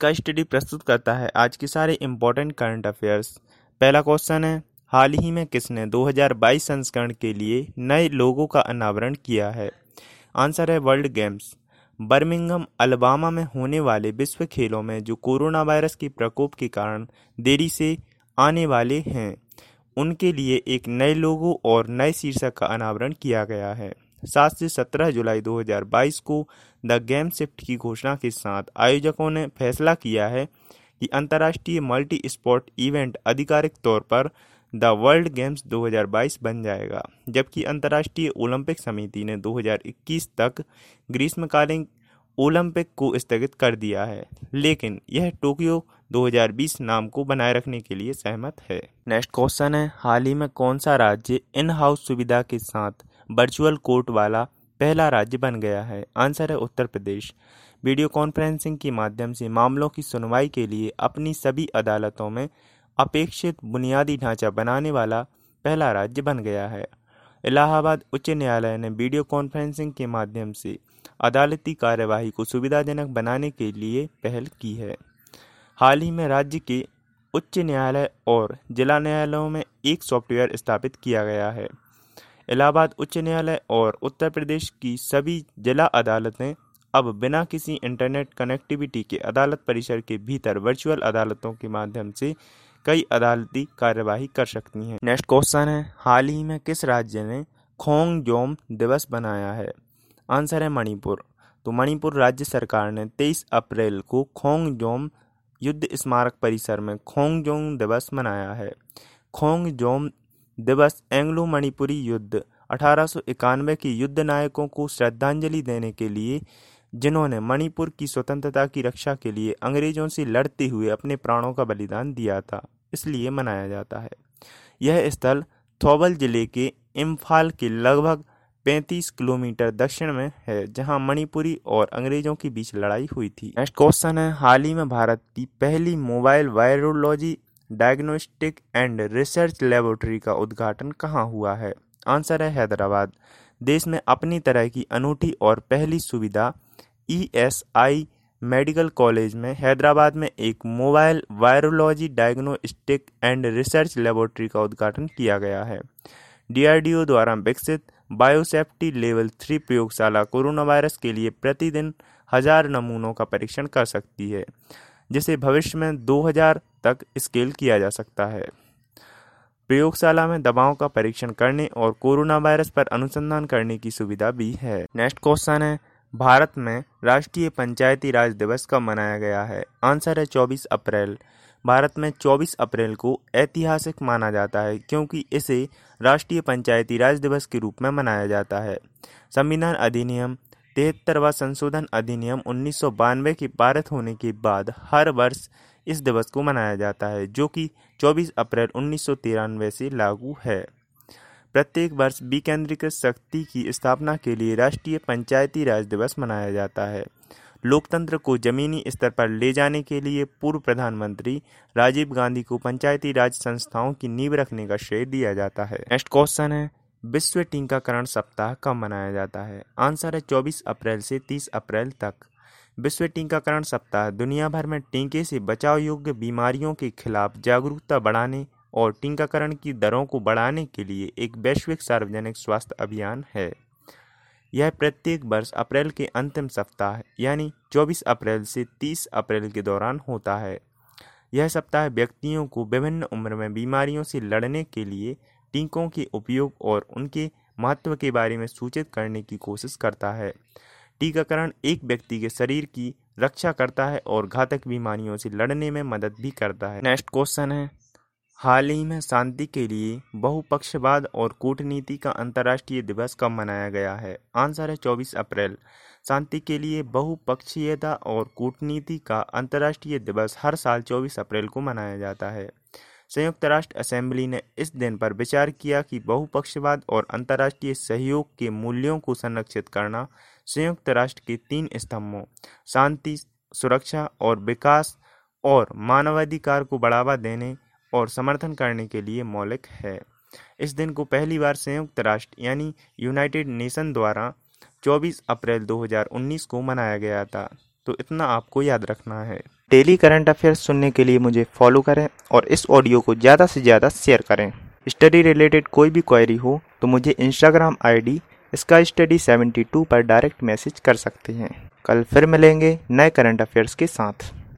इसका स्टडी प्रस्तुत करता है आज के सारे इम्पोर्टेंट करंट अफेयर्स पहला क्वेश्चन है, हाल ही में किसने 2022 संस्करण के लिए नए लोगों का अनावरण किया है? आंसर है वर्ल्ड गेम्स। बर्मिंगम अलबामा में होने वाले विश्व खेलों में जो कोरोना वायरस के प्रकोप के कारण देरी से आने वाले हैं, उनके लिए एक नए लोगों और नए शीर्षक का अनावरण किया गया है। सात से सत्रह जुलाई 2022 को द गेम शिफ्ट की घोषणा के साथ आयोजकों ने फैसला किया है कि अंतर्राष्ट्रीय मल्टी स्पोर्ट इवेंट आधिकारिक तौर पर द वर्ल्ड गेम्स 2022 बन जाएगा, जबकि अंतर्राष्ट्रीय ओलंपिक समिति ने 2021 तक ग्रीष्मकालीन ओलंपिक को स्थगित कर दिया है। लेकिन यह टोक्यो 2020 नाम को बनाए रखने के लिए सहमत है। नेक्स्ट क्वेश्चन है, हाल ही में कौन सा राज्य इन हाउस सुविधा के साथ वर्चुअल कोर्ट वाला पहला राज्य बन गया है। आंसर है उत्तर प्रदेश। वीडियो कॉन्फ्रेंसिंग के माध्यम से मामलों की सुनवाई के लिए अपनी सभी अदालतों में अपेक्षित बुनियादी ढांचा बनाने वाला पहला राज्य बन गया है। इलाहाबाद उच्च न्यायालय ने वीडियो कॉन्फ्रेंसिंग के माध्यम से अदालती कार्यवाही को सुविधाजनक बनाने के लिए पहल की है। हाल ही में राज्य के उच्च न्यायालय और जिला न्यायालयों में एक सॉफ्टवेयर स्थापित किया गया है। इलाहाबाद उच्च न्यायालय और उत्तर प्रदेश की सभी जिला अदालतें अब बिना किसी इंटरनेट कनेक्टिविटी के अदालत परिसर के भीतर वर्चुअल अदालतों के माध्यम से कई अदालती कार्यवाही कर सकती हैं। नेक्स्ट क्वेश्चन है, हाल ही में किस राज्य ने खोंग जोम दिवस बनाया है? आंसर है मणिपुर। तो मणिपुर राज्य सरकार ने 23 अप्रैल को खोंग जोम युद्ध स्मारक परिसर में खोंग जोम दिवस मनाया है। खोंग जोम दिवस एंग्लो मणिपुरी युद्ध, अठारह के युद्ध नायकों को श्रद्धांजलि देने के लिए, जिन्होंने मणिपुर की स्वतंत्रता की रक्षा के लिए अंग्रेज़ों से लड़ते हुए अपने प्राणों का बलिदान दिया था, इसलिए मनाया जाता है। यह स्थल थौबल ज़िले के इम्फाल के लगभग 35 किलोमीटर दक्षिण में है, जहाँ मणिपुरी और अंग्रेज़ों के बीच लड़ाई हुई थी। नेक्स्ट क्वेश्चन है, हाल ही में भारत की पहली mobile virology diagnostic and research laboratory का उद्घाटन कहाँ हुआ है? आंसर है हैदराबाद। देश में अपनी तरह की अनूठी और पहली सुविधा ईएसआई मेडिकल कॉलेज में, हैदराबाद में एक mobile virology diagnostic and research laboratory का उद्घाटन किया गया है। डीआरडीओ द्वारा विकसित बायोसेफ्टी लेवल थ्री प्रयोगशाला कोरोना वायरस के लिए प्रतिदिन हज़ार नमूनों का परीक्षण कर सकती है। जिसे भविष्य में 2000 तक स्केल किया जा सकता है। प्रयोगशाला में दवाओं का परीक्षण करने और कोरोना वायरस पर अनुसंधान करने की सुविधा भी है। नेक्स्ट क्वेश्चन है, भारत में राष्ट्रीय पंचायती राज दिवस कब मनाया गया है? आंसर है 24 अप्रैल। भारत में 24 अप्रैल को ऐतिहासिक माना जाता है, क्योंकि इसे राष्ट्रीय पंचायती राज दिवस के रूप में मनाया जाता है। संविधान अधिनियम तिहत्तरवा संशोधन अधिनियम उन्नीस के पारित होने के बाद हर वर्ष इस दिवस को मनाया जाता है, जो कि 24 अप्रैल उन्नीस सौ तिरानवे से लागू है। प्रत्येक वर्ष विकेंद्रीकृत शक्ति की स्थापना के लिए राष्ट्रीय पंचायती राज दिवस मनाया जाता है। लोकतंत्र को जमीनी स्तर पर ले जाने के लिए पूर्व प्रधानमंत्री राजीव गांधी को पंचायती राज संस्थाओं की नींव रखने का श्रेय दिया जाता है। नेक्स्ट क्वेश्चन है विश्व टीकाकरण सप्ताह कब मनाया जाता है? आंसर है 24 अप्रैल से 30 अप्रैल तक। विश्व टीकाकरण सप्ताह, दुनिया भर में टीके से बचाव योग्य बीमारियों के खिलाफ जागरूकता बढ़ाने और टीकाकरण की दरों को बढ़ाने के लिए एक वैश्विक सार्वजनिक स्वास्थ्य अभियान है। यह प्रत्येक वर्ष अप्रैल के अंतिम सप्ताह, यानी 24 अप्रैल से 30 अप्रैल के दौरान होता है। यह सप्ताह व्यक्तियों को विभिन्न उम्र में बीमारियों से लड़ने के लिए टीकों के उपयोग और उनके महत्व के बारे में सूचित करने की कोशिश करता है। टीकाकरण एक व्यक्ति के शरीर की रक्षा करता है और घातक बीमारियों से लड़ने में मदद भी करता है। नेक्स्ट क्वेश्चन है, हाल ही में शांति के लिए बहुपक्षवाद और कूटनीति का अंतर्राष्ट्रीय दिवस कब मनाया गया है? आंसर है 24 अप्रैल। शांति के लिए बहुपक्षीयता और कूटनीति का अंतर्राष्ट्रीय दिवस हर साल 24 अप्रैल को मनाया जाता है। संयुक्त राष्ट्र असेंबली ने इस दिन पर विचार किया कि बहुपक्षवाद और अंतर्राष्ट्रीय सहयोग के मूल्यों को संरक्षित करना संयुक्त राष्ट्र के तीन स्तंभों, शांति, सुरक्षा और विकास और मानवाधिकार को बढ़ावा देने और समर्थन करने के लिए मौलिक है। इस दिन को पहली बार संयुक्त राष्ट्र यानी यूनाइटेड नेशन द्वारा 24 अप्रैल 2019 को मनाया गया था। तो इतना आपको याद रखना है। डेली करंट अफेयर्स सुनने के लिए मुझे फॉलो करें और इस ऑडियो को ज़्यादा से ज़्यादा शेयर करें। स्टडी रिलेटेड कोई भी क्वेरी हो तो मुझे इंस्टाग्राम आई डी इसका स्टडी 72 पर डायरेक्ट मैसेज कर सकते हैं। कल फिर मिलेंगे नए करंट अफेयर्स के साथ।